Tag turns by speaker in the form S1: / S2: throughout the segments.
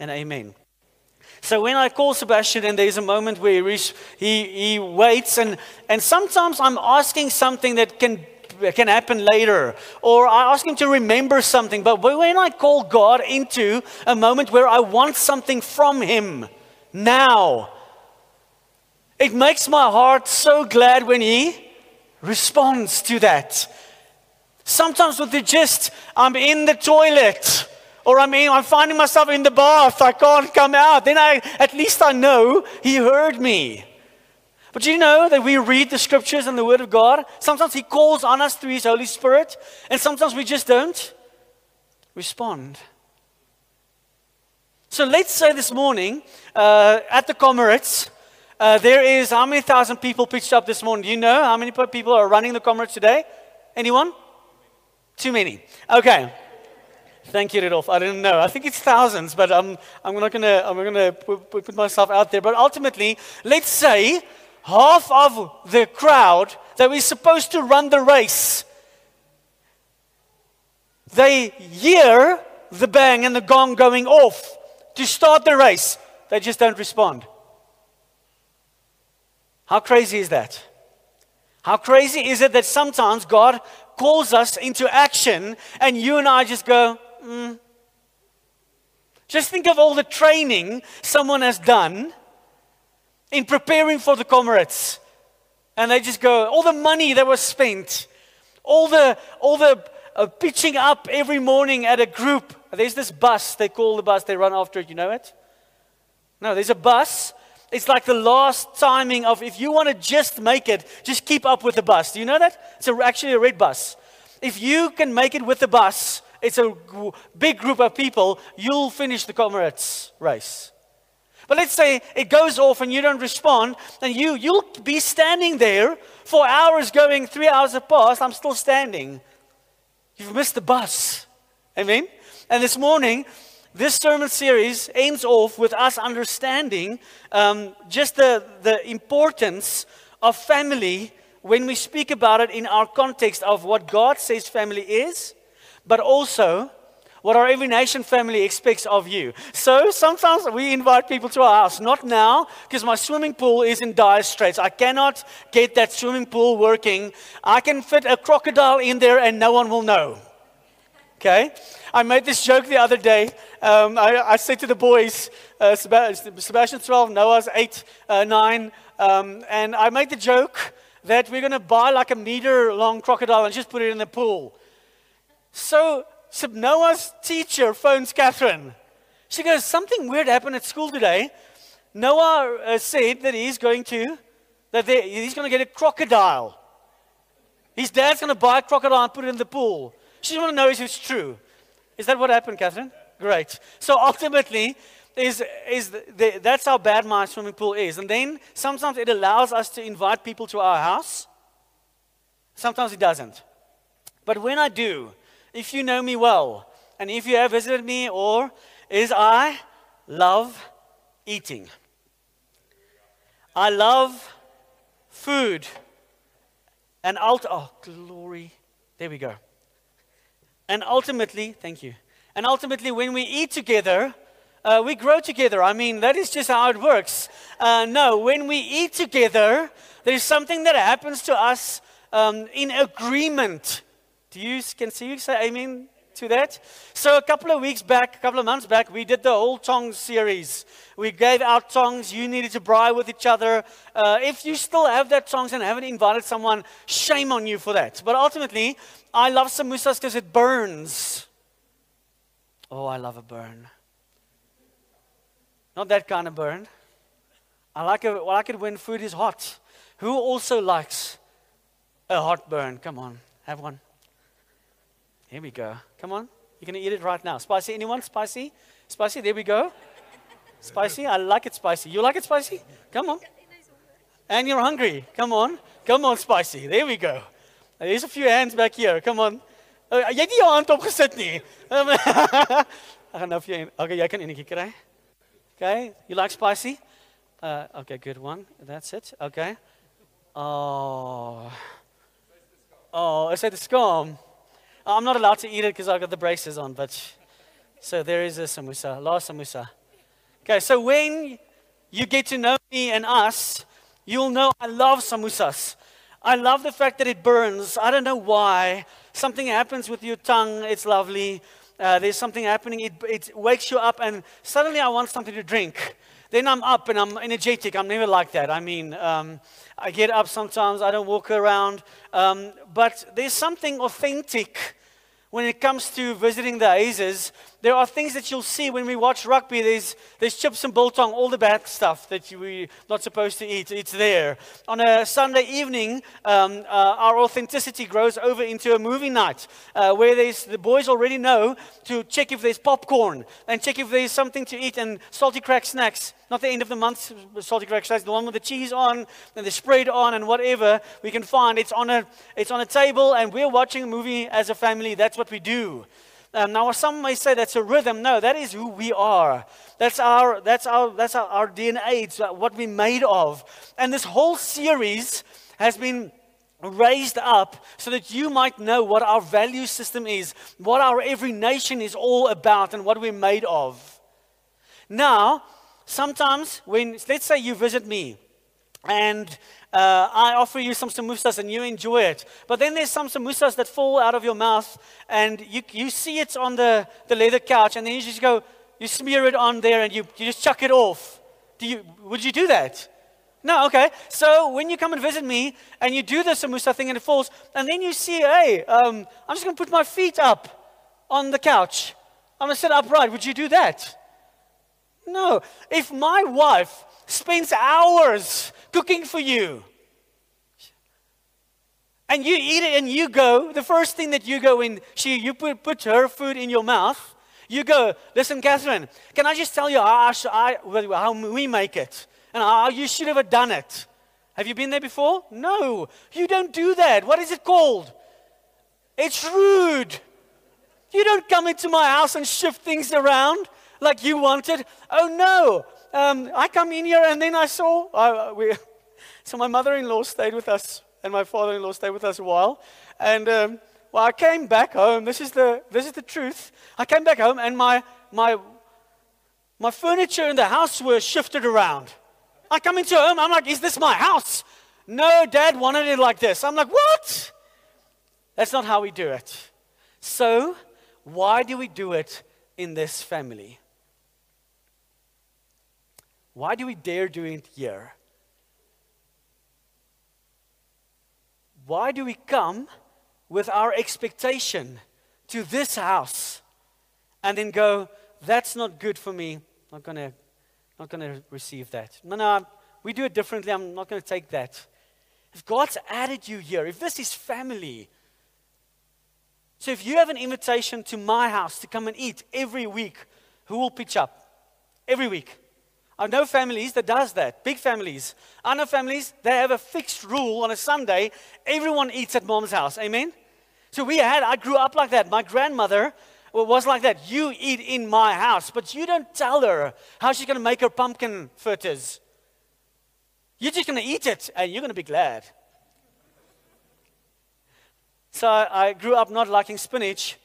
S1: and amen. So when I call Sebastian and there's a moment where he, he, he waits, and, and sometimes I'm asking something that can, can happen later, or I ask him to remember something. But when I call God into a moment where I want something from him now, it makes my heart so glad when he responds to that. Sometimes with the gist, I'm in the toilet or I mean, I'm finding myself in the bath. I can't come out. Then I, at least I know He heard me. But you know that we read the scriptures and the Word of God? Sometimes He calls on us through His Holy Spirit, and sometimes we just don't respond. So let's say this morning uh, at the Comrades, uh, there is how many thousand people pitched up this morning? Do you know how many people are running the Comrades today? Anyone? Too many. Okay. Thank you, Rudolf. I didn't know. I think it's thousands, but I'm, I'm not going to I'm gonna put, put myself out there. But ultimately, let's say half of the crowd that we're supposed to run the race, they hear the bang and the gong going off to start the race. They just don't respond. How crazy is that? How crazy is it that sometimes God calls us into action and you and I just go, mm. Just think of all the training someone has done in preparing for the comrades. And they just go, all the money that was spent, all the, all the uh, pitching up every morning at a group. There's this bus, they call the bus, they run after it, you know it? No, there's a bus. It's like the last timing of if you want to just make it, just keep up with the bus. Do you know that? It's a, actually a red bus. If you can make it with the bus, it's a big group of people, you'll finish the comrades race. But let's say it goes off and you don't respond, and you, you'll be standing there for hours going, three hours have passed, I'm still standing. You've missed the bus. Amen? And this morning, this sermon series ends off with us understanding um, just the, the importance of family when we speak about it in our context of what God says family is but also what our Every Nation family expects of you. So sometimes we invite people to our house. Not now, because my swimming pool is in dire straits. I cannot get that swimming pool working. I can fit a crocodile in there and no one will know. Okay? I made this joke the other day. Um, I, I, said to the boys, uh, Sebastian 12, Noah's 8, uh, 9, um, and I made the joke that we're going to buy like a meter long crocodile and just put it in the pool. So, Noah's teacher phones Catherine. She goes, Something weird happened at school today. Noah uh, said that he's going to, that he's going to get a crocodile. His dad's going to buy a crocodile and put it in the pool. She wants to know if it's true. Is that what happened, Catherine? Great. So ultimately, is, is the, the, that's how bad my swimming pool is. And then sometimes it allows us to invite people to our house. Sometimes it doesn't. But when I do, if you know me well, and if you have visited me, or is I love eating. I love food. And ult- oh glory. There we go. And ultimately, thank you. And ultimately, when we eat together, uh, we grow together. I mean, that is just how it works. Uh, no, when we eat together, there's something that happens to us um, in agreement do you can see you say amen to that? So a couple of weeks back, a couple of months back, we did the whole tongues series. We gave out tongues. You needed to bribe with each other. Uh, if you still have that tongues and haven't invited someone, shame on you for that. But ultimately, I love samosas because it burns. Oh, I love a burn. Not that kind of burn. I like it, I like it when food is hot. Who also likes a hot burn? Come on, have one. Here we go. Come on. You're going to eat it right now. Spicy? Anyone? Spicy? Spicy? There we go. Spicy? I like it spicy. You like it spicy? Come on. And you're hungry. Come on. Come on, spicy. There we go. There's a few hands back here. Come on. Uh, opgesit nie. Ek gaan nou vir jou. Okay. Okay. You like spicy? Uh, okay, good one. That's it. Okay. Oh. Oh, is that the scum? I'm not allowed to eat it because I've got the braces on, but so there is a samosa, last samosa. Okay, so when you get to know me and us, you'll know I love samosas. I love the fact that it burns. I don't know why. Something happens with your tongue, it's lovely. Uh, there's something happening, it, it wakes you up, and suddenly I want something to drink. Then I'm up and I'm energetic. I'm never like that. I mean, um, I get up sometimes, I don't walk around. Um, but there's something authentic when it comes to visiting the Hazes, there are things that you'll see when we watch rugby. There's, there's chips and biltong, all the bad stuff that we're not supposed to eat. It's there. On a Sunday evening, um, uh, our authenticity grows over into a movie night uh, where the boys already know to check if there's popcorn and check if there's something to eat and salty crack snacks. Not the end of the month, salty crack snacks, the one with the cheese on and the spread on and whatever we can find. It's on a, it's on a table and we're watching a movie as a family. That's what we do. Um, now, some may say that's a rhythm. No, that is who we are. That's our, that's our, that's our, our DNA. It's what we're made of. And this whole series has been raised up so that you might know what our value system is, what our every nation is all about, and what we're made of. Now, sometimes when, let's say you visit me, and uh, I offer you some samosas and you enjoy it. But then there's some samosas that fall out of your mouth and you, you see it on the, the leather couch and then you just go, you smear it on there and you, you just chuck it off. Do you, would you do that? No, okay. So when you come and visit me and you do the samosa thing and it falls, and then you see, hey, um, I'm just going to put my feet up on the couch. I'm going to sit upright. Would you do that? No. If my wife spends hours cooking for you. And you eat it and you go, the first thing that you go in, she, you put, put her food in your mouth, you go, listen, Catherine, can I just tell you how, how we make it and how you should have done it? Have you been there before? No, you don't do that. What is it called? It's rude. You don't come into my house and shift things around like you wanted. Oh no, um, I come in here and then I saw, uh, we, so my mother-in-law stayed with us and my father-in-law stayed with us a while. And um, well, I came back home. This is the, this is the truth. I came back home and my, my, my furniture in the house were shifted around. I come into home, I'm like, is this my house? No, dad wanted it like this. I'm like, what? That's not how we do it. So, why do we do it in this family? Why do we dare do it here? Why do we come with our expectation to this house and then go, that's not good for me, I'm not gonna, not gonna receive that. No, no, we do it differently, I'm not gonna take that. If God's added you here, if this is family, so if you have an invitation to my house to come and eat every week, who will pitch up? Every week. I know families that does that, big families. I know families, they have a fixed rule on a Sunday, everyone eats at mom's house. Amen? So we had, I grew up like that. My grandmother was like that. You eat in my house, but you don't tell her how she's going to make her pumpkin fritters. You're just going to eat it, and you're going to be glad. So I grew up not liking spinach,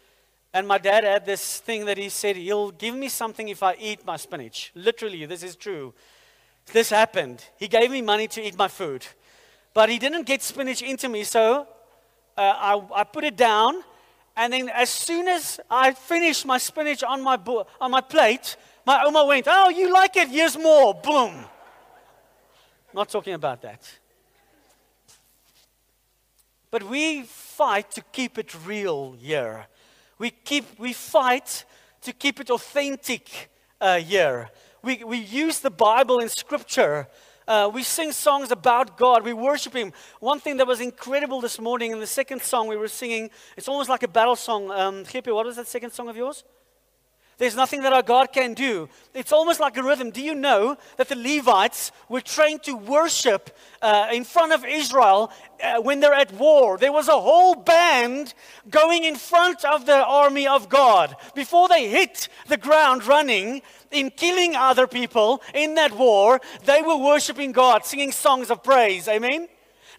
S1: and my dad had this thing that he said, He'll give me something if I eat my spinach. Literally, this is true. This happened. He gave me money to eat my food. But he didn't get spinach into me, so uh, I, I put it down. And then, as soon as I finished my spinach on my, bo- on my plate, my Oma went, Oh, you like it? Here's more. Boom. Not talking about that. But we fight to keep it real here. We, keep, we fight to keep it authentic uh, here. We, we use the Bible in Scripture. Uh, we sing songs about God. We worship Him. One thing that was incredible this morning in the second song we were singing, it's almost like a battle song. Um, what was that second song of yours? There's nothing that our God can do. It's almost like a rhythm. Do you know that the Levites were trained to worship uh, in front of Israel uh, when they're at war? There was a whole band going in front of the army of God. Before they hit the ground running in killing other people in that war, they were worshiping God, singing songs of praise. Amen?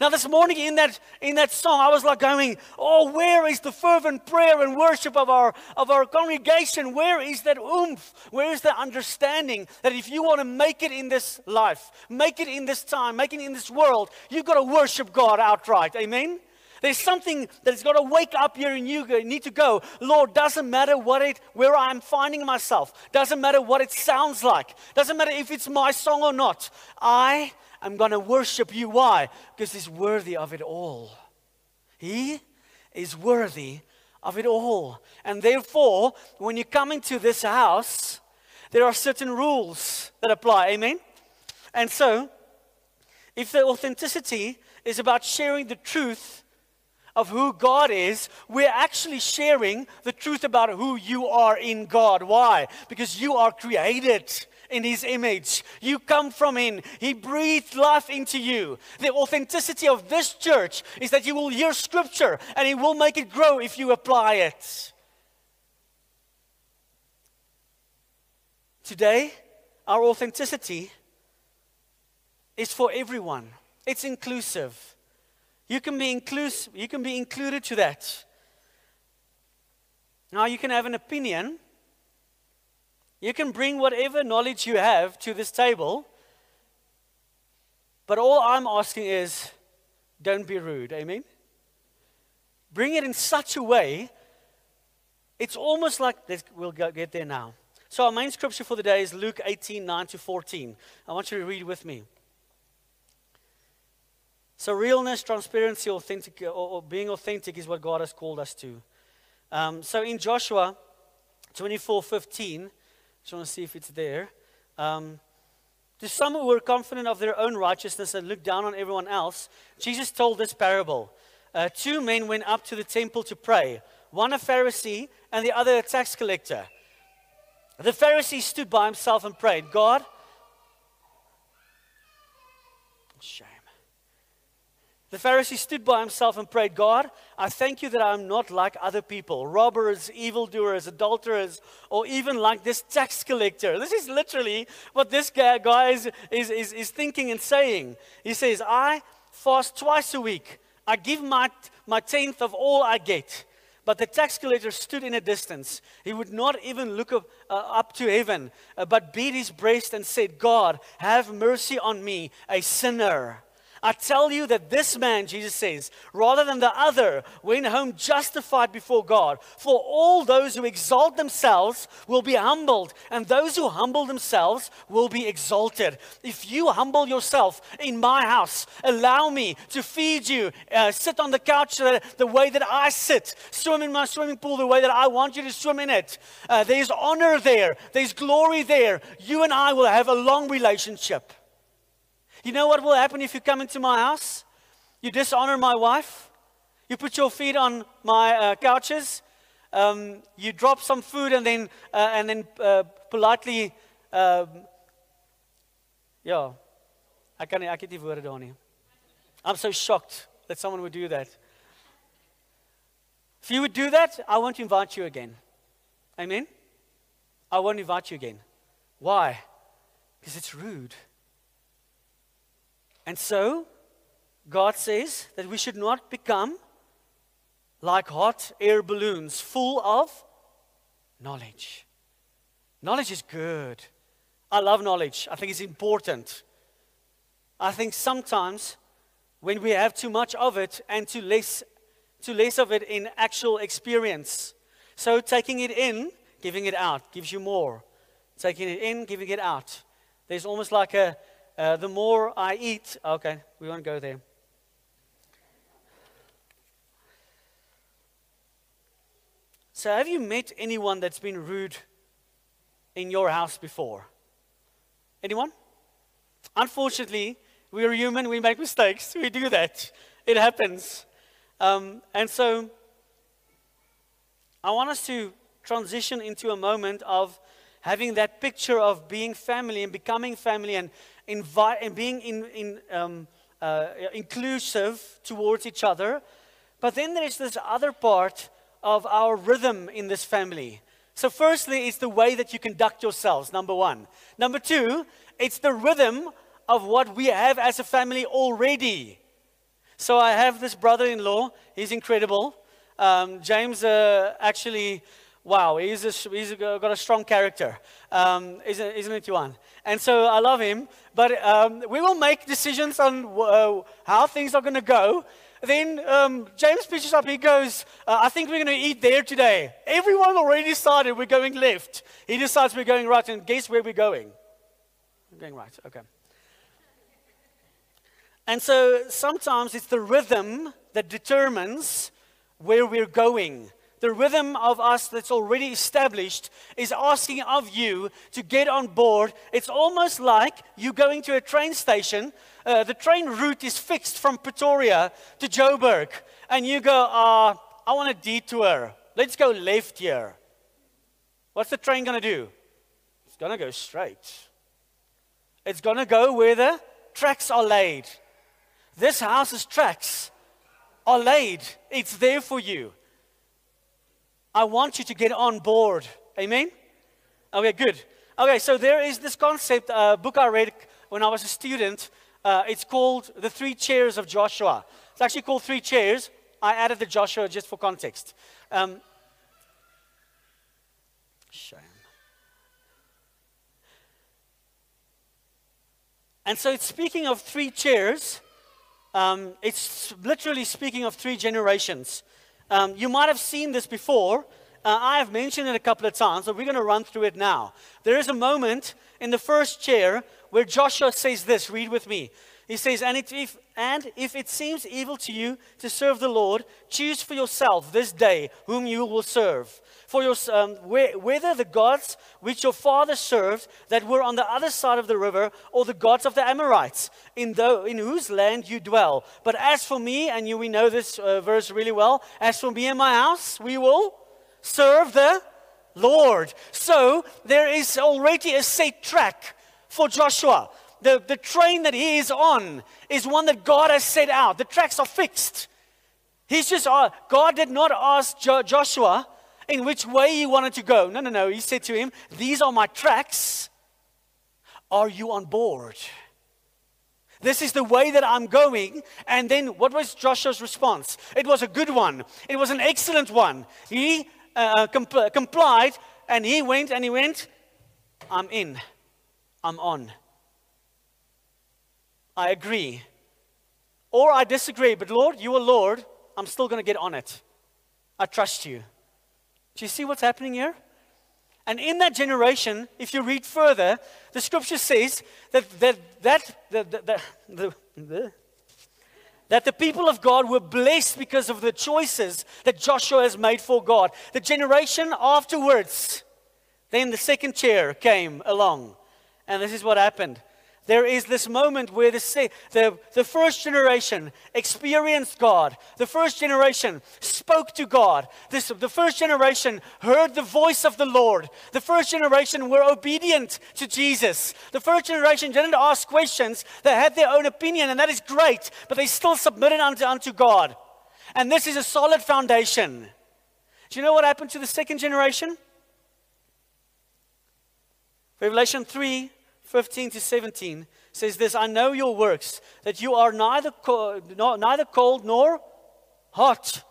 S1: Now, this morning in that, in that song, I was like going, Oh, where is the fervent prayer and worship of our, of our congregation? Where is that oomph? Where is the understanding that if you want to make it in this life, make it in this time, make it in this world, you've got to worship God outright? Amen? There's something that's got to wake up here and you You need to go. Lord, doesn't matter what it, where I'm finding myself. Doesn't matter what it sounds like. Doesn't matter if it's my song or not. I I'm going to worship you. Why? Because He's worthy of it all. He is worthy of it all. And therefore, when you come into this house, there are certain rules that apply. Amen? And so, if the authenticity is about sharing the truth of who God is, we're actually sharing the truth about who you are in God. Why? Because you are created in his image. You come from him. He breathed life into you. The authenticity of this church is that you will hear scripture and he will make it grow if you apply it. Today, our authenticity is for everyone. It's inclusive. You can be inclusive, you can be included to that. Now you can have an opinion you can bring whatever knowledge you have to this table, but all I'm asking is don't be rude. Amen? Bring it in such a way, it's almost like, we'll get there now. So, our main scripture for the day is Luke 18 9 to 14. I want you to read with me. So, realness, transparency, authentic, or, or being authentic is what God has called us to. Um, so, in Joshua 24 15, just want to see if it's there. Um, to some who were confident of their own righteousness and looked down on everyone else, Jesus told this parable. Uh, two men went up to the temple to pray, one a Pharisee and the other a tax collector. The Pharisee stood by himself and prayed, God, shame. The Pharisee stood by himself and prayed, God, I thank you that I'm not like other people, robbers, evildoers, adulterers, or even like this tax collector. This is literally what this guy, guy is, is, is, is thinking and saying. He says, I fast twice a week. I give my, my tenth of all I get. But the tax collector stood in a distance. He would not even look up, uh, up to heaven, uh, but beat his breast and said, God, have mercy on me, a sinner. I tell you that this man, Jesus says, rather than the other, went home justified before God. For all those who exalt themselves will be humbled, and those who humble themselves will be exalted. If you humble yourself in my house, allow me to feed you, uh, sit on the couch the, the, way that I sit, swim in my swimming pool the way that I want you to swim in it. Uh, there's honor there, there's glory there. You and I will have a long relationship. You know what will happen if you come into my house? You dishonor my wife. You put your feet on my uh, couches. Um, you drop some food and then, uh, and then uh, politely, um, yeah, I can't, I can't even word it on you. I'm so shocked that someone would do that. If you would do that, I won't invite you again. Amen? I won't invite you again. Why? Because it's rude. And so, God says that we should not become like hot air balloons full of knowledge. Knowledge is good. I love knowledge, I think it's important. I think sometimes when we have too much of it and too less, too less of it in actual experience. So taking it in, giving it out gives you more. Taking it in, giving it out. There's almost like a, uh, the more I eat, okay, we won't go there. So, have you met anyone that's been rude in your house before? Anyone? Unfortunately, we're human, we make mistakes, we do that. It happens. Um, and so, I want us to transition into a moment of having that picture of being family and becoming family and, invite, and being in, in, um, uh, inclusive towards each other. But then there's this other part of our rhythm in this family. So, firstly, it's the way that you conduct yourselves, number one. Number two, it's the rhythm of what we have as a family already. So I have this brother in law. He's incredible. Um, James uh, actually, wow, he's, a, he's got a strong character, um, isn't, isn't it, Yuan? And so I love him. But um, we will make decisions on uh, how things are going to go. Then um, James pitches up. He goes, uh, I think we're going to eat there today. Everyone already decided we're going left. He decides we're going right. And guess where we're going? We're going right. Okay. And so sometimes it's the rhythm that determines where we're going. The rhythm of us that's already established is asking of you to get on board. It's almost like you going to a train station. Uh, the train route is fixed from Pretoria to Joburg. And you go, uh, I want a detour. Let's go left here. What's the train going to do? It's going to go straight. It's going to go where the tracks are laid. This house's tracks are laid, it's there for you. I want you to get on board. Amen? Okay, good. Okay, so there is this concept, a uh, book I read when I was a student. Uh, it's called The Three Chairs of Joshua. It's actually called Three Chairs. I added the Joshua just for context. Um, shame. And so it's speaking of three chairs um, it's literally speaking of three generations. Um, you might have seen this before. Uh, I have mentioned it a couple of times, but we're going to run through it now. There is a moment in the first chair where Joshua says this. Read with me. He says, and if, and if it seems evil to you to serve the Lord, choose for yourself this day whom you will serve for your, um, whether the gods which your father served that were on the other side of the river, or the gods of the Amorites, in, the, in whose land you dwell. But as for me, and you, we know this uh, verse really well, as for me and my house, we will serve the Lord. So there is already a set track for Joshua. The, the train that he is on is one that God has set out. The tracks are fixed. He's just, uh, God did not ask jo- Joshua in which way he wanted to go. No, no, no. He said to him, These are my tracks. Are you on board? This is the way that I'm going. And then what was Joshua's response? It was a good one, it was an excellent one. He uh, compl- complied and he went and he went, I'm in, I'm on. I agree. Or I disagree, but Lord, you are Lord, I'm still going to get on it. I trust you. Do you see what's happening here? And in that generation, if you read further, the scripture says that, that, that, the, the, the, that the people of God were blessed because of the choices that Joshua has made for God. The generation afterwards, then the second chair came along. And this is what happened. There is this moment where the, the, the first generation experienced God. The first generation spoke to God. This, the first generation heard the voice of the Lord. The first generation were obedient to Jesus. The first generation didn't ask questions. They had their own opinion, and that is great, but they still submitted unto, unto God. And this is a solid foundation. Do you know what happened to the second generation? Revelation 3 15 to 17 says this I know your works, that you are neither, co- neither cold nor hot.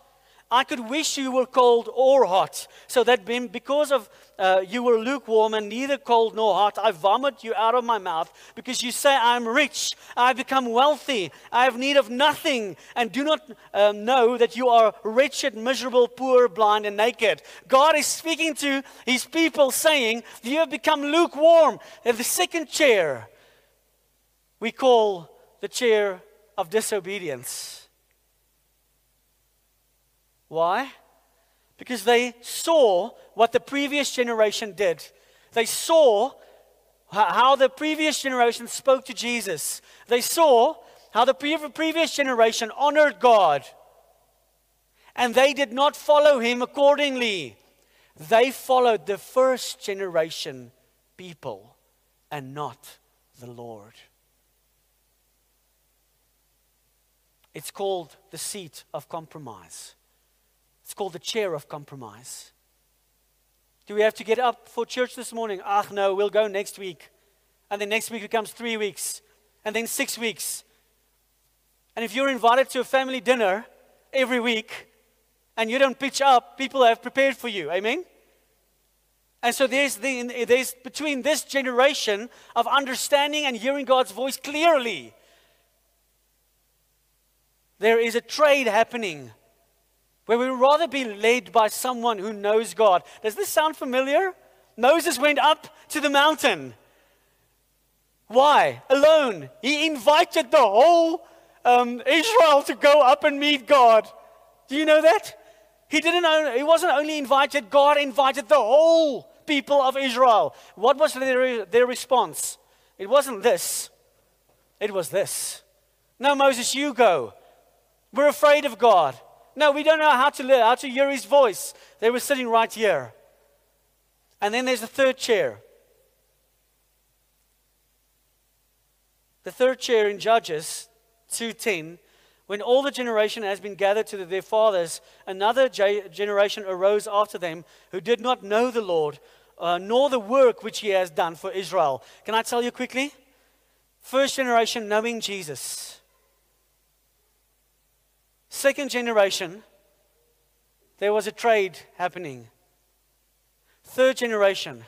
S1: I could wish you were cold or hot, so that because of uh, you were lukewarm and neither cold nor hot, I vomit you out of my mouth. Because you say, I am rich, I have become wealthy, I have need of nothing, and do not uh, know that you are wretched, miserable, poor, blind, and naked. God is speaking to his people, saying, You have become lukewarm. And the second chair we call the chair of disobedience. Why? Because they saw what the previous generation did. They saw how the previous generation spoke to Jesus. They saw how the previous generation honored God. And they did not follow him accordingly. They followed the first generation people and not the Lord. It's called the seat of compromise. It's called the chair of compromise. Do we have to get up for church this morning? Ah, no, we'll go next week. And then next week becomes three weeks, and then six weeks. And if you're invited to a family dinner every week and you don't pitch up, people have prepared for you. Amen? And so there's, the, there's between this generation of understanding and hearing God's voice clearly, there is a trade happening where we would rather be led by someone who knows God. Does this sound familiar? Moses went up to the mountain. Why? Alone. He invited the whole um, Israel to go up and meet God. Do you know that? He didn't. Only, he wasn't only invited. God invited the whole people of Israel. What was their, their response? It wasn't this. It was this. No, Moses, you go. We're afraid of God. No, we don't know how to live, how to hear his voice. They were sitting right here. And then there's the third chair. The third chair in Judges 2:10, when all the generation has been gathered to their fathers, another generation arose after them who did not know the Lord, uh, nor the work which he has done for Israel. Can I tell you quickly? First generation knowing Jesus. Second generation, there was a trade happening. Third generation,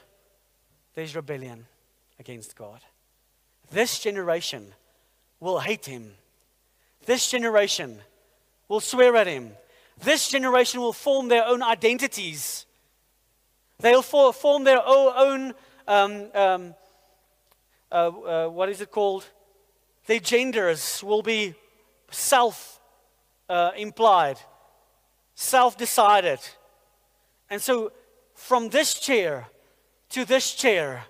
S1: there's rebellion against God. This generation will hate him. This generation will swear at him. This generation will form their own identities. They'll for, form their own, um, um, uh, uh, what is it called? Their genders will be self uh, implied, self decided. And so from this chair to this chair,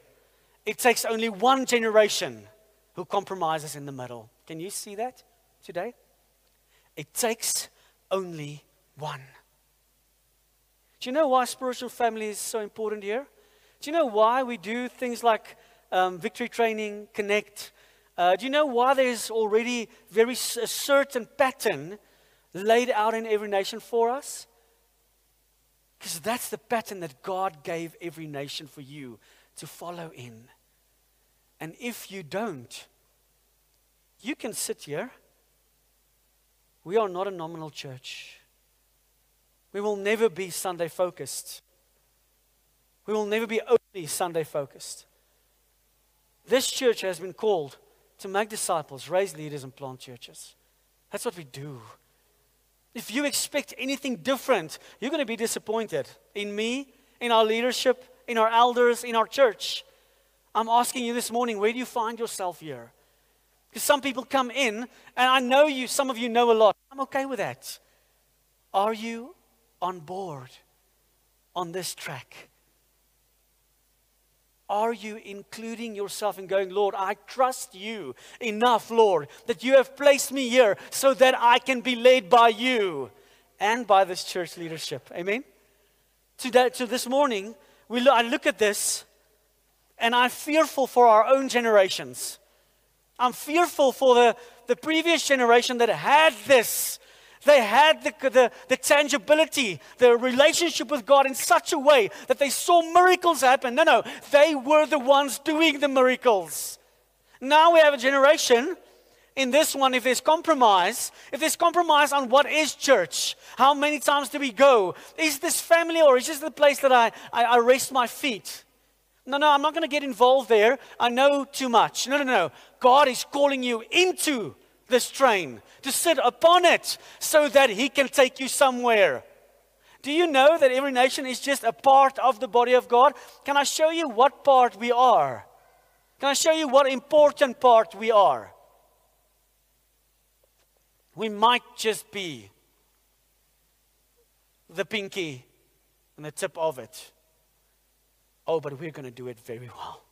S1: it takes only one generation who compromises in the middle. Can you see that today? It takes only one. Do you know why spiritual family is so important here? Do you know why we do things like um, victory training, connect? Uh, do you know why there's already very a certain pattern laid out in every nation for us? Because that's the pattern that God gave every nation for you to follow in. And if you don't, you can sit here. We are not a nominal church. We will never be Sunday focused. We will never be only Sunday focused. This church has been called to make disciples, raise leaders, and plant churches. That's what we do. If you expect anything different, you're going to be disappointed in me, in our leadership, in our elders, in our church. I'm asking you this morning, where do you find yourself here? Because some people come in, and I know you, some of you know a lot. I'm okay with that. Are you on board on this track? Are you including yourself and going, Lord, I trust you enough, Lord, that you have placed me here so that I can be led by you and by this church leadership? Amen? Today, to this morning, we I look at this and I'm fearful for our own generations. I'm fearful for the, the previous generation that had this they had the, the, the, tangibility, the relationship with God in such a way that they saw miracles happen. No, no, they were the ones doing the miracles. Now we have a generation in this one, if there's compromise, if there's compromise on what is church, how many times do we go? Is this family or is this the place that I, I, I rest my feet? No, no, I'm not going to get involved there. I know too much. No, no, no. God is calling you into this train, to sit upon it so that He can take you somewhere. Do you know that every nation is just a part of the body of God? Can I show you what part we are? Can I show you what important part we are? We might just be the pinky and the tip of it. Oh, but we're going to do it very well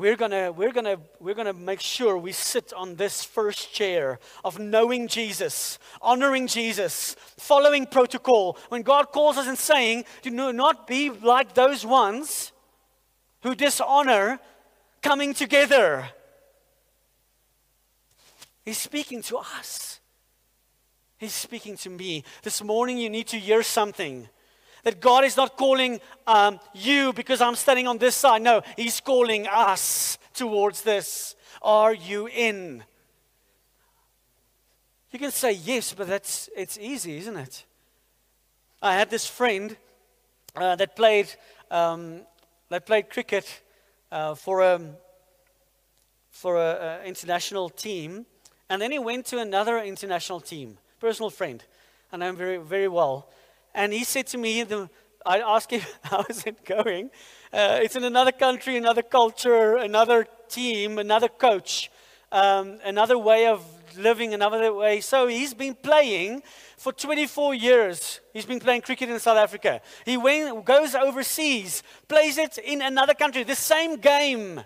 S1: we're to we're to we're to make sure we sit on this first chair of knowing Jesus, honoring Jesus, following protocol. When God calls us and saying, do not be like those ones who dishonor coming together. He's speaking to us. He's speaking to me. This morning you need to hear something. That God is not calling um, you because I'm standing on this side. No, He's calling us towards this. Are you in? You can say yes, but that's it's easy, isn't it? I had this friend uh, that played um, that played cricket uh, for a for an international team, and then he went to another international team. Personal friend, and I know him very very well, and he said to me, the, I asked him how is it going. Uh, it's in another country, another culture, another team, another coach, um, another way of living another way. So he's been playing for 24 years. He's been playing cricket in South Africa. He went, goes overseas, plays it in another country, the same game,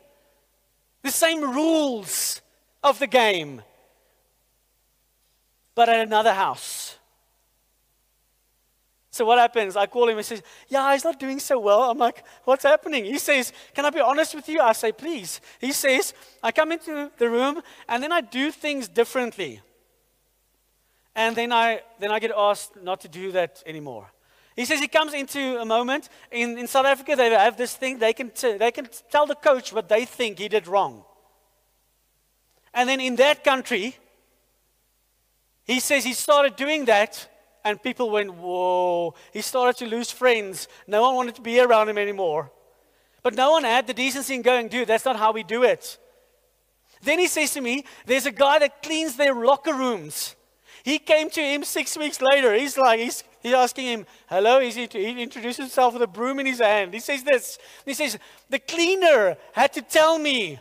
S1: the same rules of the game, but at another house. So what happens? I call him and says, "Yeah, he's not doing so well." I'm like, "What's happening?" He says, "Can I be honest with you?" I say, "Please." He says, "I come into the room and then I do things differently." And then I then I get asked not to do that anymore. He says he comes into a moment in, in South Africa. They have this thing. They can t- they can tell the coach what they think he did wrong. And then in that country, he says he started doing that and people went, Whoa. He started to lose friends. No one wanted to be around him anymore. But no one had the decency in going, Dude, that's not how we do it. Then he says to me, There's a guy that cleans their locker rooms. He came to him six weeks later. He's like, he's, he's asking him, hello. He's, he introduced himself with a broom in his hand. He says this. He says, the cleaner had to tell me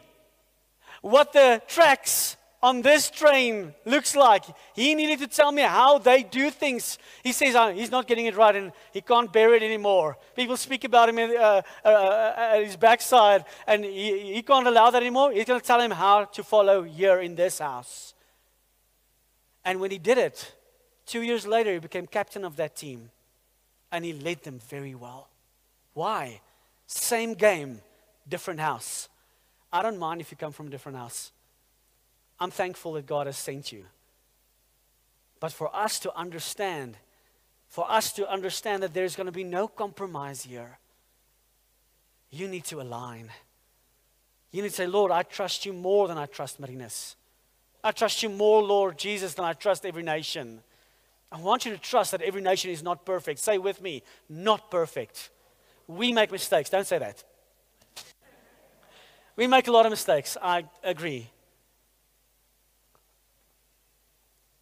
S1: what the tracks on this train looks like. He needed to tell me how they do things. He says oh, he's not getting it right and he can't bear it anymore. People speak about him in, uh, uh, uh, at his backside and he, he can't allow that anymore. He's going to tell him how to follow here in this house. And when he did it, two years later, he became captain of that team and he led them very well. Why? Same game, different house. I don't mind if you come from a different house. I'm thankful that God has sent you. But for us to understand, for us to understand that there's going to be no compromise here, you need to align. You need to say, Lord, I trust you more than I trust Marinus. I trust you more, Lord Jesus, than I trust every nation. I want you to trust that every nation is not perfect. Say with me, not perfect. We make mistakes. Don't say that. We make a lot of mistakes. I agree.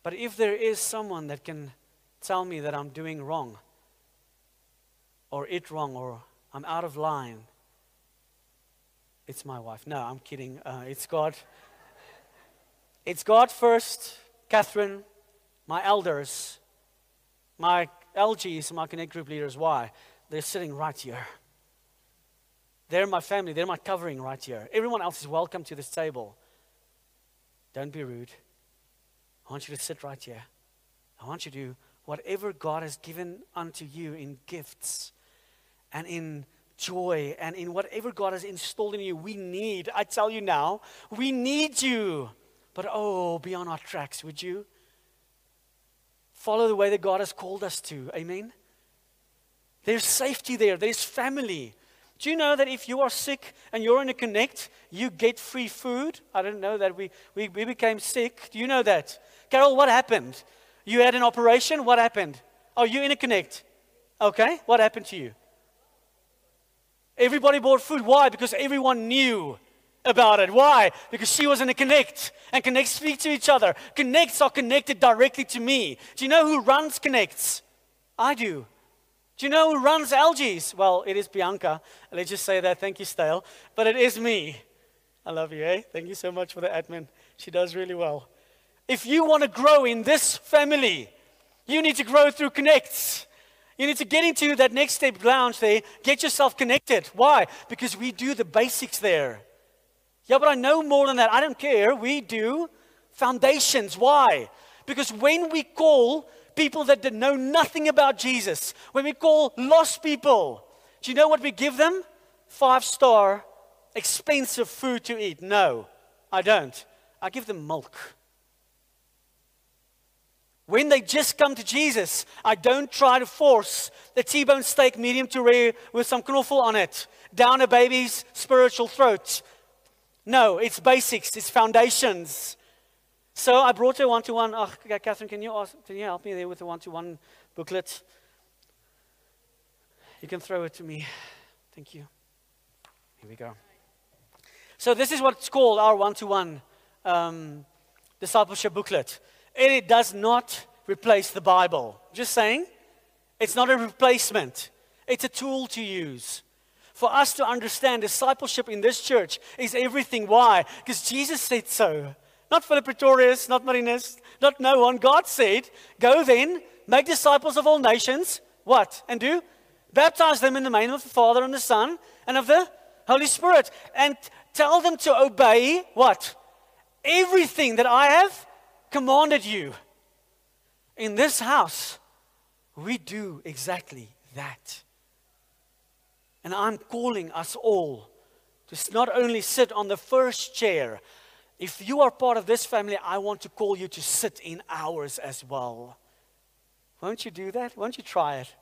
S1: But if there is someone that can tell me that I'm doing wrong, or it wrong, or I'm out of line, it's my wife. No, I'm kidding. Uh, it's God. It's God first, Catherine, my elders, my LGs, my Connect Group leaders. Why? They're sitting right here. They're my family. They're my covering right here. Everyone else is welcome to this table. Don't be rude. I want you to sit right here. I want you to, do whatever God has given unto you in gifts and in joy and in whatever God has installed in you, we need, I tell you now, we need you. But oh, be on our tracks, would you? Follow the way that God has called us to. Amen? There's safety there, there's family. Do you know that if you are sick and you're in a connect, you get free food? I didn't know that we, we, we became sick. Do you know that? Carol, what happened? You had an operation? What happened? Oh, you in a connect. Okay, what happened to you? Everybody bought food. Why? Because everyone knew about it. Why? Because she was in a connect. And connects speak to each other. Connects are connected directly to me. Do you know who runs connects? I do. Do you know who runs LGs? Well, it is Bianca. Let's just say that. Thank you, Stale. But it is me. I love you, eh? Thank you so much for the admin. She does really well. If you want to grow in this family, you need to grow through connects. You need to get into that next step lounge there, get yourself connected. Why? Because we do the basics there. Yeah, but I know more than that. I don't care. We do foundations. Why? Because when we call people that know nothing about Jesus, when we call lost people, do you know what we give them? Five star, expensive food to eat. No, I don't. I give them milk. When they just come to Jesus, I don't try to force the T bone steak medium to rare with some knoffel on it down a baby's spiritual throat. No, it's basics, it's foundations. So I brought her one to one. Catherine, can you, ask, can you help me there with the one to one booklet? You can throw it to me. Thank you. Here we go. So, this is what's called our one to one discipleship booklet. It does not replace the Bible. Just saying, it's not a replacement, it's a tool to use. For us to understand discipleship in this church is everything. Why? Because Jesus said so. Not Philip Pretorius, not Marinus, not no one. God said, Go then, make disciples of all nations. What? And do? Baptize them in the name of the Father and the Son and of the Holy Spirit. And tell them to obey what? Everything that I have commanded you. In this house, we do exactly that. And I'm calling us all to not only sit on the first chair, if you are part of this family, I want to call you to sit in ours as well. Won't you do that? Won't you try it?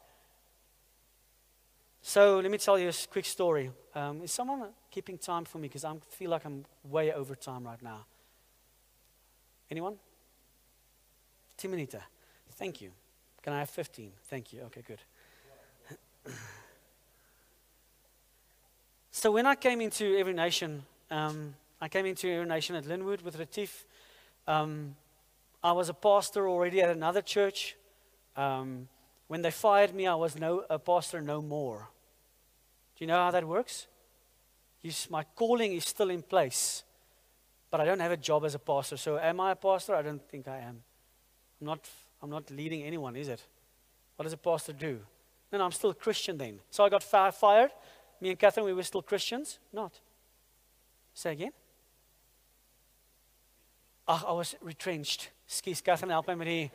S1: So let me tell you a quick story. Um, is someone keeping time for me? Because I feel like I'm way over time right now. Anyone? Timonita. Thank you. Can I have 15? Thank you. Okay, good. so when I came into Every Nation, um, I came into Every Nation at Lynnwood with Retief. Um, I was a pastor already at another church. Um, when they fired me, I was no, a pastor no more. Do you know how that works? My calling is still in place, but I don't have a job as a pastor. So, am I a pastor? I don't think I am. I'm not, I'm not leading anyone, is it? What does a pastor do? No, no, I'm still a Christian then. So I got fired. Me and Catherine, we were still Christians? Not. Say again? Ag, I was retrenched. Skis, Catherine, help me.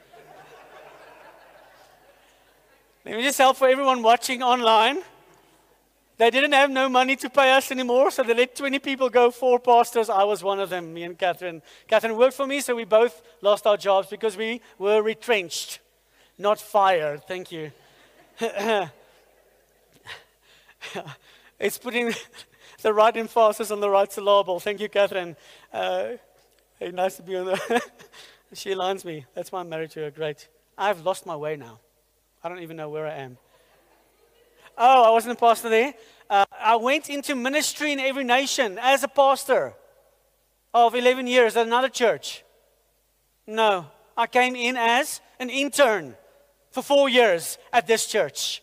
S1: Let me just help for everyone watching online. They didn't have no money to pay us anymore, so they let 20 people go, four pastors. I was one of them, me and Catherine. Catherine worked for me, so we both lost our jobs because we were retrenched, not fired. Thank you. it's putting the right emphasis on the right syllable. Thank you, Catherine. Uh, hey, nice to be on the. she aligns me. That's why I'm married to her. Great. I've lost my way now. I don't even know where I am. Oh, I wasn't a pastor there. Uh, I went into ministry in every nation as a pastor of 11 years at another church. No, I came in as an intern for four years at this church.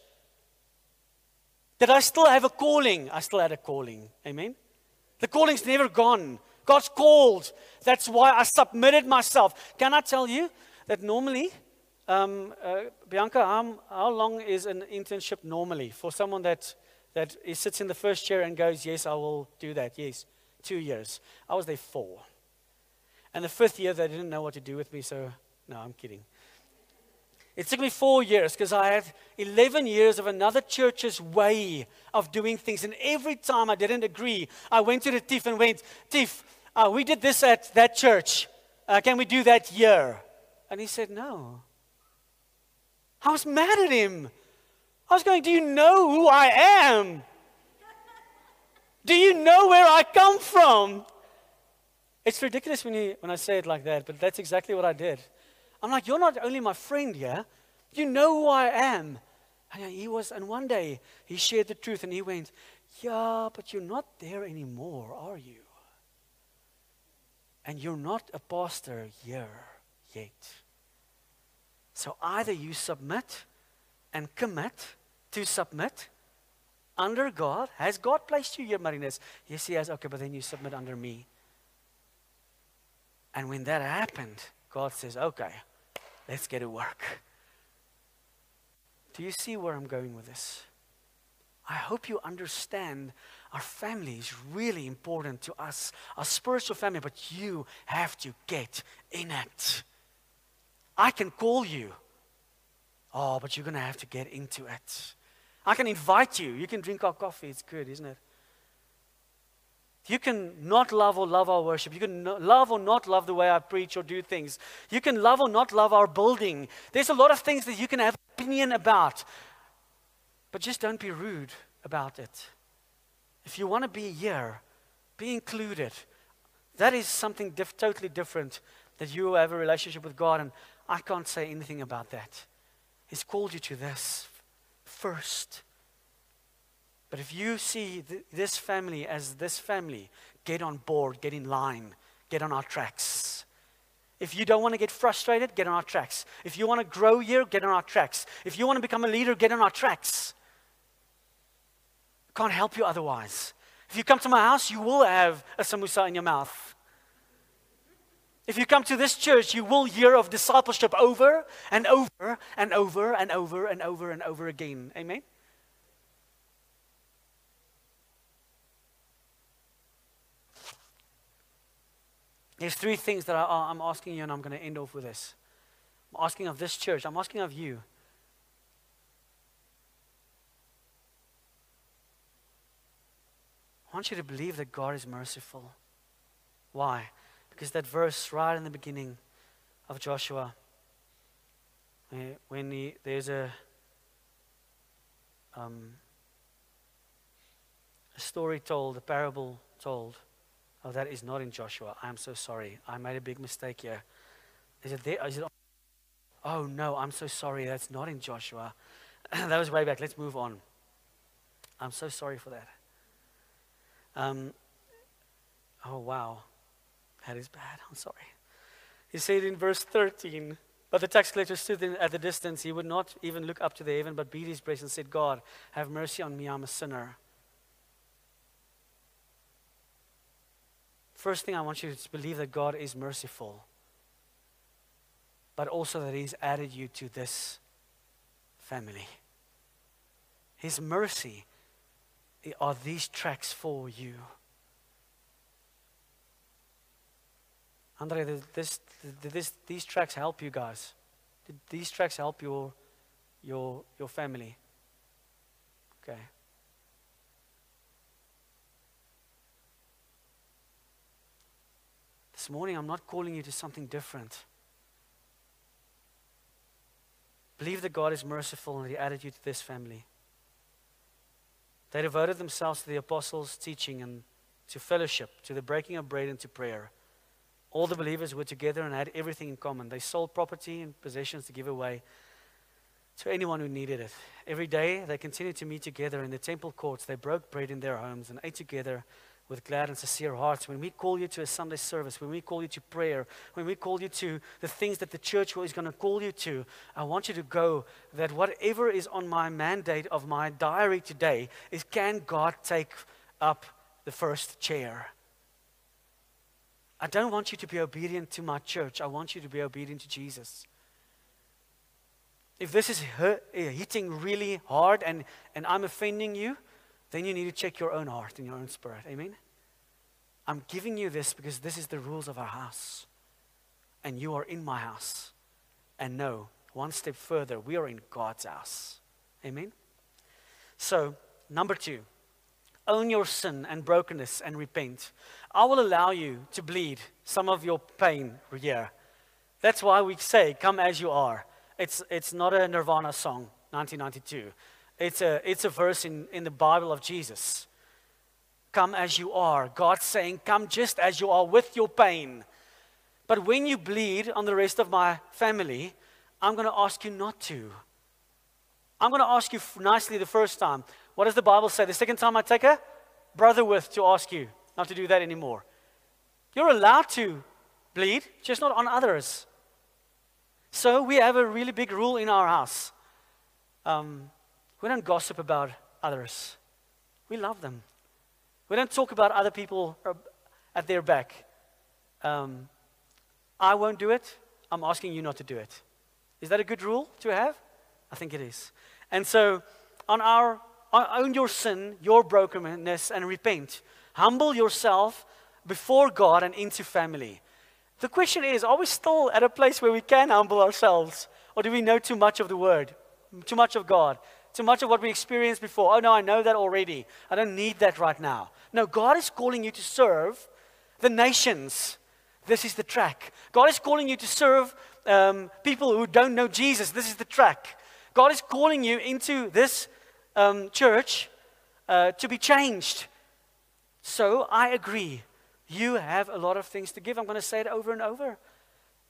S1: Did I still have a calling? I still had a calling. Amen. The calling's never gone. God's called. That's why I submitted myself. Can I tell you that normally um, uh, Bianca, how, how long is an internship normally for someone that, that sits in the first chair and goes, Yes, I will do that? Yes, two years. I was there four. And the fifth year, they didn't know what to do with me, so no, I'm kidding. It took me four years because I had 11 years of another church's way of doing things. And every time I didn't agree, I went to Retief and went, Tiff, uh, we did this at that church. Uh, can we do that here? And he said, No. I was mad at him. I was going, Do you know who I am? Do you know where I come from? It's ridiculous when, you, when I say it like that, but that's exactly what I did. I'm like, You're not only my friend here, you know who I am. And he was, and one day he shared the truth and he went, Yeah, but you're not there anymore, are you? And you're not a pastor here yet. So either you submit and commit to submit under God. Has God placed you here, Marinus? Yes, He has. Okay, but then you submit under me. And when that happened, God says, okay, let's get to work. Do you see where I'm going with this? I hope you understand our family is really important to us, our spiritual family, but you have to get in it. I can call you. Oh, but you're going to have to get into it. I can invite you. You can drink our coffee. It's good, isn't it? You can not love or love our worship. You can love or not love the way I preach or do things. You can love or not love our building. There's a lot of things that you can have opinion about. But just don't be rude about it. If you want to be here, be included. That is something diff- totally different that you have a relationship with God, and I can't say anything about that. He's called you to this first. But if you see th- this family as this family, get on board, get in line, get on our tracks. If you don't want to get frustrated, get on our tracks. If you want to grow here, get on our tracks. If you want to become a leader, get on our tracks. Can't help you otherwise. If you come to my house, you will have a samosa in your mouth. If you come to this church, you will hear of discipleship over and over and over and over and over and over again. Amen? There's three things that I, uh, am asking you, and I'm going to end off with this. I'm asking of this church, I'm asking of you. I want you to believe that God is merciful. Why? Because that verse right in the beginning of Joshua, when he, there's a, um, a story told, a parable told Oh, that is not in Joshua. I'm so sorry. I made a big mistake here. Is it there? Is it oh, no, I'm so sorry. That's not in Joshua. that was way back. Let's move on. I'm so sorry for that. Um, oh, wow. That is bad. I'm sorry. He said in verse 13, but the tax collector stood at the distance. He would not even look up to the heaven, but beat his breast and said, God, have mercy on me. I'm a sinner. First thing I want you to believe that God is merciful, but also that He's added you to this family. His mercy are these tracks for you. Andre, did, this, did this, these tracks help you guys? Did these tracks help your, your, your family? Okay. This morning, I'm not calling you to something different. Believe that God is merciful and He added you to this family. They devoted themselves to the apostles' teaching and to fellowship, to the breaking of bread and to prayer. All the believers were together and had everything in common. They sold property and possessions to give away to anyone who needed it. Every day they continued to meet together in the temple courts. They broke bread in their homes and ate together with glad and sincere hearts, when we call you to a Sunday service, when we call you to prayer, when we call you to the things that the church is going to call you to, I want you to go that whatever is on my mandate of my diary today is can God take up the first chair? I don't want you to be obedient to my church. I want you to be obedient to Jesus. If this is eh, hitting really hard and, and I'm offending you, then you need to check your own heart and your own spirit. Amen? I'm giving you this because this is the rules of our house. And you are in my house. And no, one step further, we are in God's house. Amen? So, number two, own your sin and brokenness and repent. I will allow you to bleed some of your pain here. That's why we say, come as you are. It's, it's not a Nirvana song, 1992. It's a, it's a verse in, in the Bible of Jesus. Come as you are. God's saying, Come just as you are with your pain. But when you bleed on the rest of my family, I'm going to ask you not to. I'm going to ask you nicely the first time. What does the Bible say? The second time I take a brother with to ask you not to do that anymore. You're allowed to bleed, just not on others. So we have a really big rule in our house. Um, we don't gossip about others. We love them. We don't talk about other people at their back. Um, I won't do it. I'm asking you not to do it. Is that a good rule to have? I think it is. And so, on our own your sin, your brokenness, and repent. Humble yourself before God and into family. The question is are we still at a place where we can humble ourselves? Or do we know too much of the Word, too much of God? too much of what we experienced before. Oh, no, I know that already. I don't need that right now. No, God is calling you to serve the nations. This is the track. God is calling you to serve um, people who don't know Jesus. This is the track. God is calling you into this um, church uh, to be changed. So I agree. You have a lot of things to give. I'm going to say it over and over.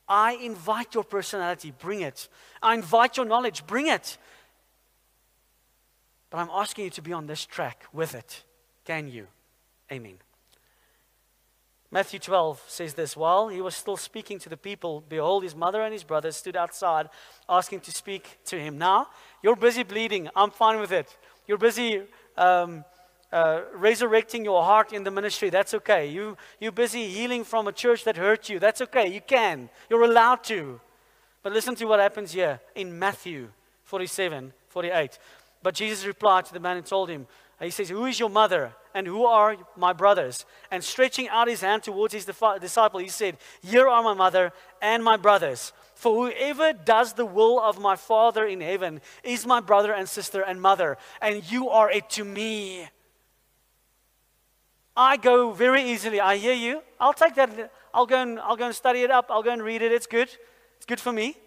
S1: I invite your personality, bring it. I invite your knowledge, bring it. But I'm asking you to be on this track with it. Can you? Amen. Matthew 12 says this While he was still speaking to the people, behold, his mother and his brothers stood outside asking to speak to him. Now, you're busy bleeding. I'm fine with it. You're busy um, uh, resurrecting your heart in the ministry. That's okay. You, you're busy healing from a church that hurt you. That's okay. You can. You're allowed to. But listen to what happens here in Matthew 47 48. But Jesus replied to the man and told him, He says, Who is your mother? And who are my brothers? And stretching out his hand towards his disciple, he said, Here are my mother and my brothers. For whoever does the will of my Father in heaven is my brother and sister and mother, and you are it to me. I go very easily. I hear you. I'll take that. I'll go and I'll go and study it up. I'll go and read it. It's good. It's good for me.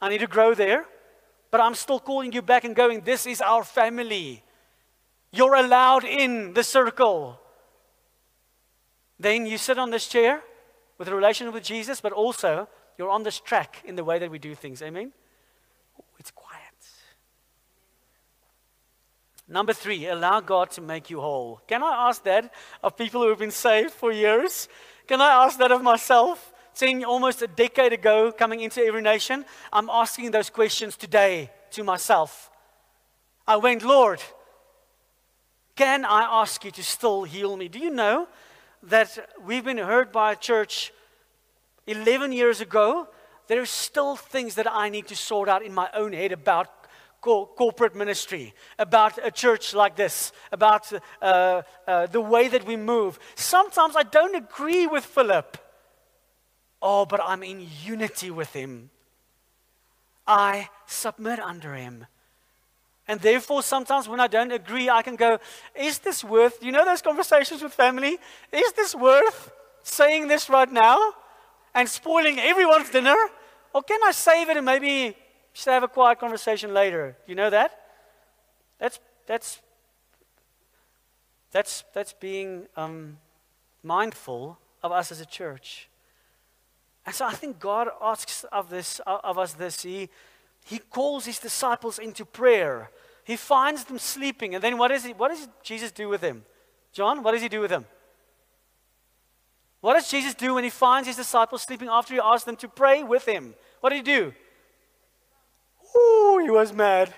S1: I need to grow there. But I'm still calling you back and going, this is our family. You're allowed in the circle. Then you sit on this chair with a relationship with Jesus, but also you're on this track in the way that we do things. Amen? it's quiet. Number three, allow God to make you whole. Can I ask that of people who have been saved for years? Can I ask that of myself? Saying almost a decade ago, coming into every nation, I'm asking those questions today to myself. I went, Lord, can I ask you to still heal me? Do you know that we've been hurt by a church 11 years ago? There are still things that I need to sort out in my own head about co- corporate ministry, about a church like this, about uh, uh, the way that we move. Sometimes I don't agree with Philip. Oh, but I'm in unity with him. I submit under him. And therefore, sometimes when I don't agree, I can go, Is this worth, you know, those conversations with family? Is this worth saying this right now and spoiling everyone's dinner? Or can I save it and maybe just have a quiet conversation later? You know that? That's, that's, that's, that's being um, mindful of us as a church. And so I think God asks of, this, of us this. He, he calls his disciples into prayer. He finds them sleeping. And then what, is he, what does Jesus do with them? John, what does he do with them? What does Jesus do when he finds his disciples sleeping after he asks them to pray with him? What did he do? Ooh, he was mad.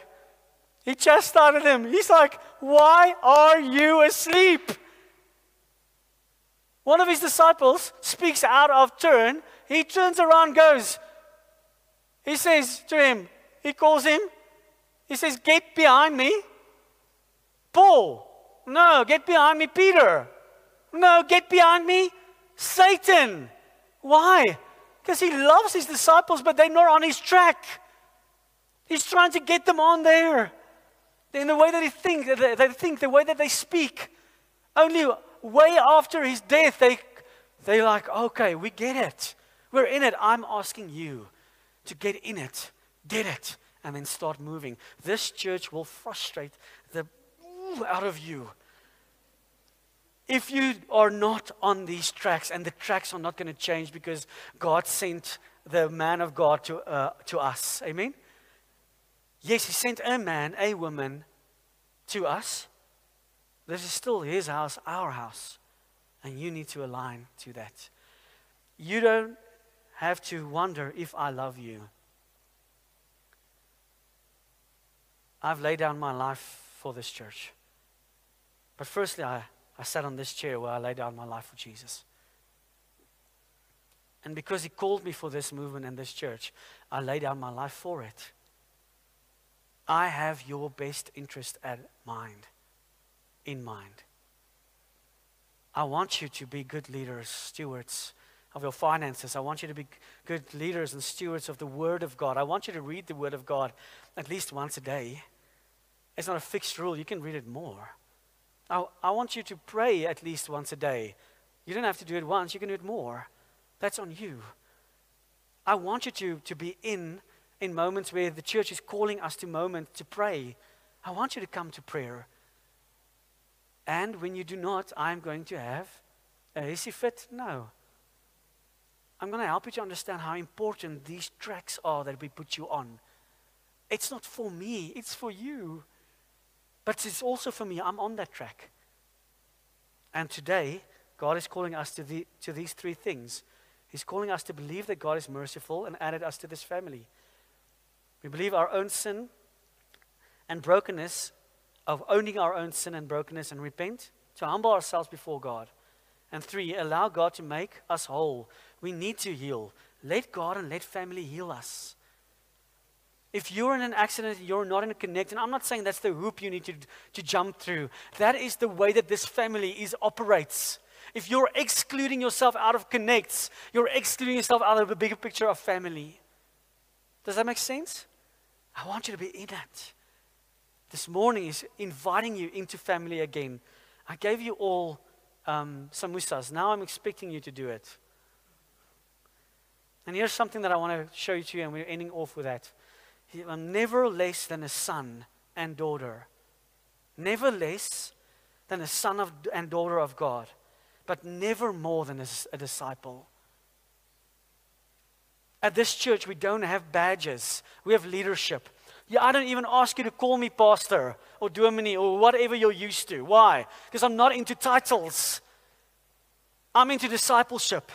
S1: He chastised them. He's like, Why are you asleep? One of his disciples speaks out of turn. He turns around, goes, He says to him, he calls him. He says, Get behind me. Paul. No, get behind me, Peter. No, get behind me, Satan. Why? Because he loves his disciples, but they're not on his track. He's trying to get them on there. In the way that they think, they think, the way that they speak. Only way after his death, they, they're like, okay, we get it. We're in it. I'm asking you to get in it did it, and then start moving. This church will frustrate the out of you. If you are not on these tracks, and the tracks are not going to change because God sent the man of God to, uh, to us. Amen? Yes, He sent a man, a woman to us. This is still His house, our house. And you need to align to that. You don't have to wonder if I love you. I've laid down my life for this church. But firstly, I, I sat on this chair where I laid down my life for Jesus. And because He called me for this movement and this church, I laid down my life for it. I have your best interest at mind, in mind. I want you to be good leaders, stewards of your finances. I want you to be good leaders and stewards of the Word of God. I want you to read the Word of God at least once a day. It's not a fixed rule. You can read it more. I, I want you to pray at least once a day. You don't have to do it once, you can do it more. That's on you. I want you to, to be in in moments where the church is calling us to moments to pray. I want you to come to prayer. And when you do not, I'm going to have a hissy fit. No. I'm going to help you to understand how important these tracks are that we put you on. It's not for me, it's for you. But it's also for me. I'm on that track. And today, God is calling us to, the, to these three things. He's calling us to believe that God is merciful and added us to this family. We believe our own sin and brokenness, of owning our own sin and brokenness and repent, to humble ourselves before God. And three, allow God to make us whole. We need to heal. Let God and let family heal us. If you're in an accident, you're not in a connect, and I'm not saying that's the hoop you need to, to jump through. That is the way that this family is operates. If you're excluding yourself out of connects, you're excluding yourself out of the bigger picture of family. Does that make sense? I want you to be in that. This morning is inviting you into family again. I gave you all um, samosas. Now I'm expecting you to do it. And here's something that I want to show you to you, and we're ending off with that. I'm never less than a son and daughter. Never less than a son of, and daughter of God, but never more than a, a disciple. At this church, we don't have badges, we have leadership. Yeah, I don't even ask you to call me pastor or dominee or whatever you're used to. Why? Because I'm not into titles. I'm into discipleship.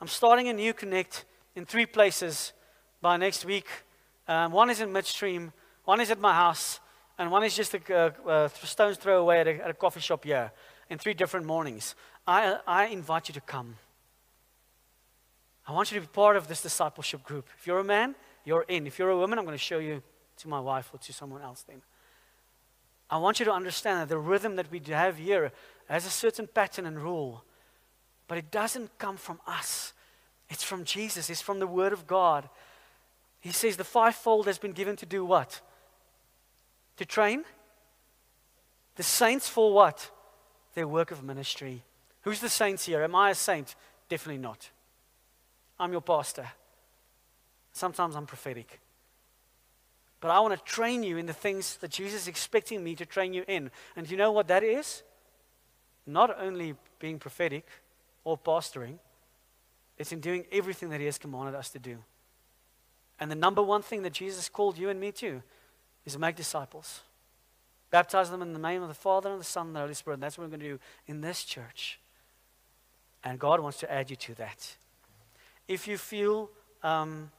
S1: I'm starting a new connect in three places by next week. Um, one is in midstream, one is at my house, and one is just a, stone's throw away at a, at a, coffee shop here in three different mornings. I, I invite you to come. I want you to be part of this discipleship group. If you're a man, you're in. If you're a woman, I'm going to show you to my wife or to someone else then. I want you to understand that the rhythm that we have here has a certain pattern and rule, but it doesn't come from us. It's from Jesus, it's from the Word of God. He says the fivefold has been given to do what? To train? The saints for what? Their work of ministry. Who's the saints here? Am I a saint? Definitely not. I'm your pastor. Sometimes I'm prophetic. But I want to train you in the things that Jesus is expecting me to train you in. And you know what that is? Not only being prophetic or pastoring, it's in doing everything that He has commanded us to do. And the number one thing that Jesus called you and me to is make disciples. Baptize them in the name of the Father and the Son and the Holy Spirit. And that's what we're going to do in this church. And God wants to add you to that. If you feel um,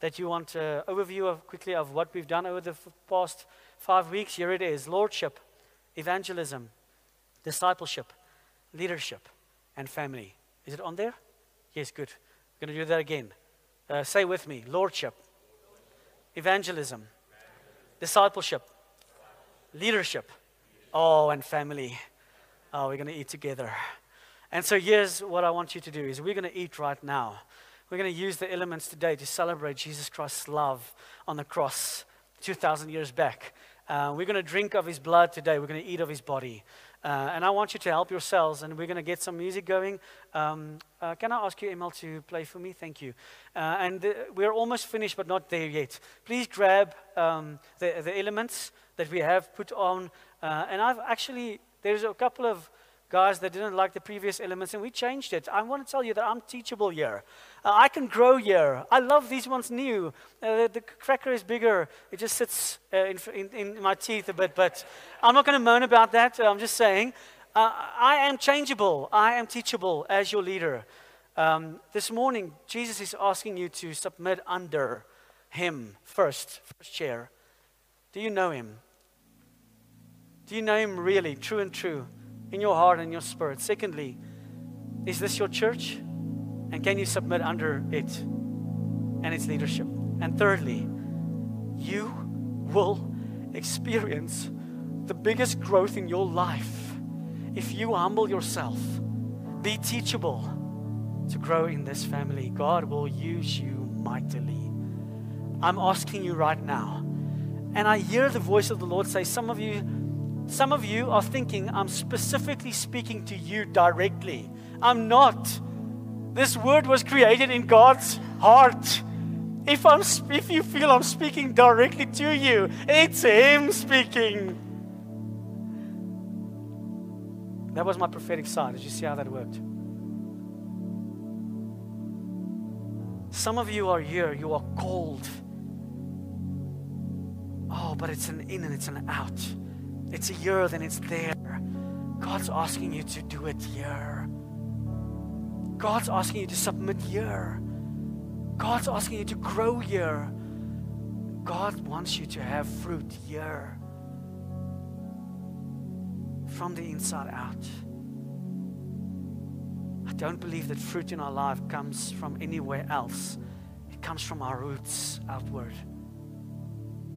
S1: that you want an overview of quickly of what we've done over the past five weeks, here it is Lordship, evangelism, discipleship, leadership, and family. Is it on there? Yes, good. We're going to do that again. Uh, say with me Lordship, evangelism, discipleship, leadership, oh, and family. Oh, we're going to eat together. And so here's what I want you to do is we're going to eat right now. We're going to use the elements today to celebrate Jesus Christ's love on the cross 2,000 years back. Uh, we're going to drink of his blood today. We're going to eat of his body. Uh, and I want you to help yourselves, and we're going to get some music going. Um, uh, can I ask you, Emil, to play for me? Thank you. Uh, and the, we're almost finished, but not there yet. Please grab um, the, the elements that we have put on. Uh, and I've actually, there's a couple of guys that didn't like the previous elements, and we changed it. I want to tell you that I'm teachable here. Uh, I can grow here. I love these ones new. Uh, the cracker is bigger. It just sits uh, in, in, in, my teeth a bit, but I'm not going to moan about that. I'm just saying uh, I am changeable. I am teachable as your leader. Um, this morning, Jesus is asking you to submit under Him first, first chair. Do you know Him? Do you know Him really, true and true? In your heart and your spirit? Secondly, is this your church? And can you submit under it and its leadership? And thirdly, you will experience the biggest growth in your life if you humble yourself, be teachable to grow in this family. God will use you mightily. I'm asking you right now. And I hear the voice of the Lord say, Some of you some of you are thinking, I'm specifically speaking to you directly. I'm not. This word was created in God's heart. If, I'm, if you feel I'm speaking directly to you, it's Him speaking. That was my prophetic side. Did you see how that worked? Some of you are here, you are called. Oh, but it's an in and it's an out. It's a year, then it's there. God's asking you to do it here. God's asking you to submit here. God's asking you to grow here. God wants you to have fruit here. From the inside out. I don't believe that fruit in our life comes from anywhere else. It comes from our roots outward.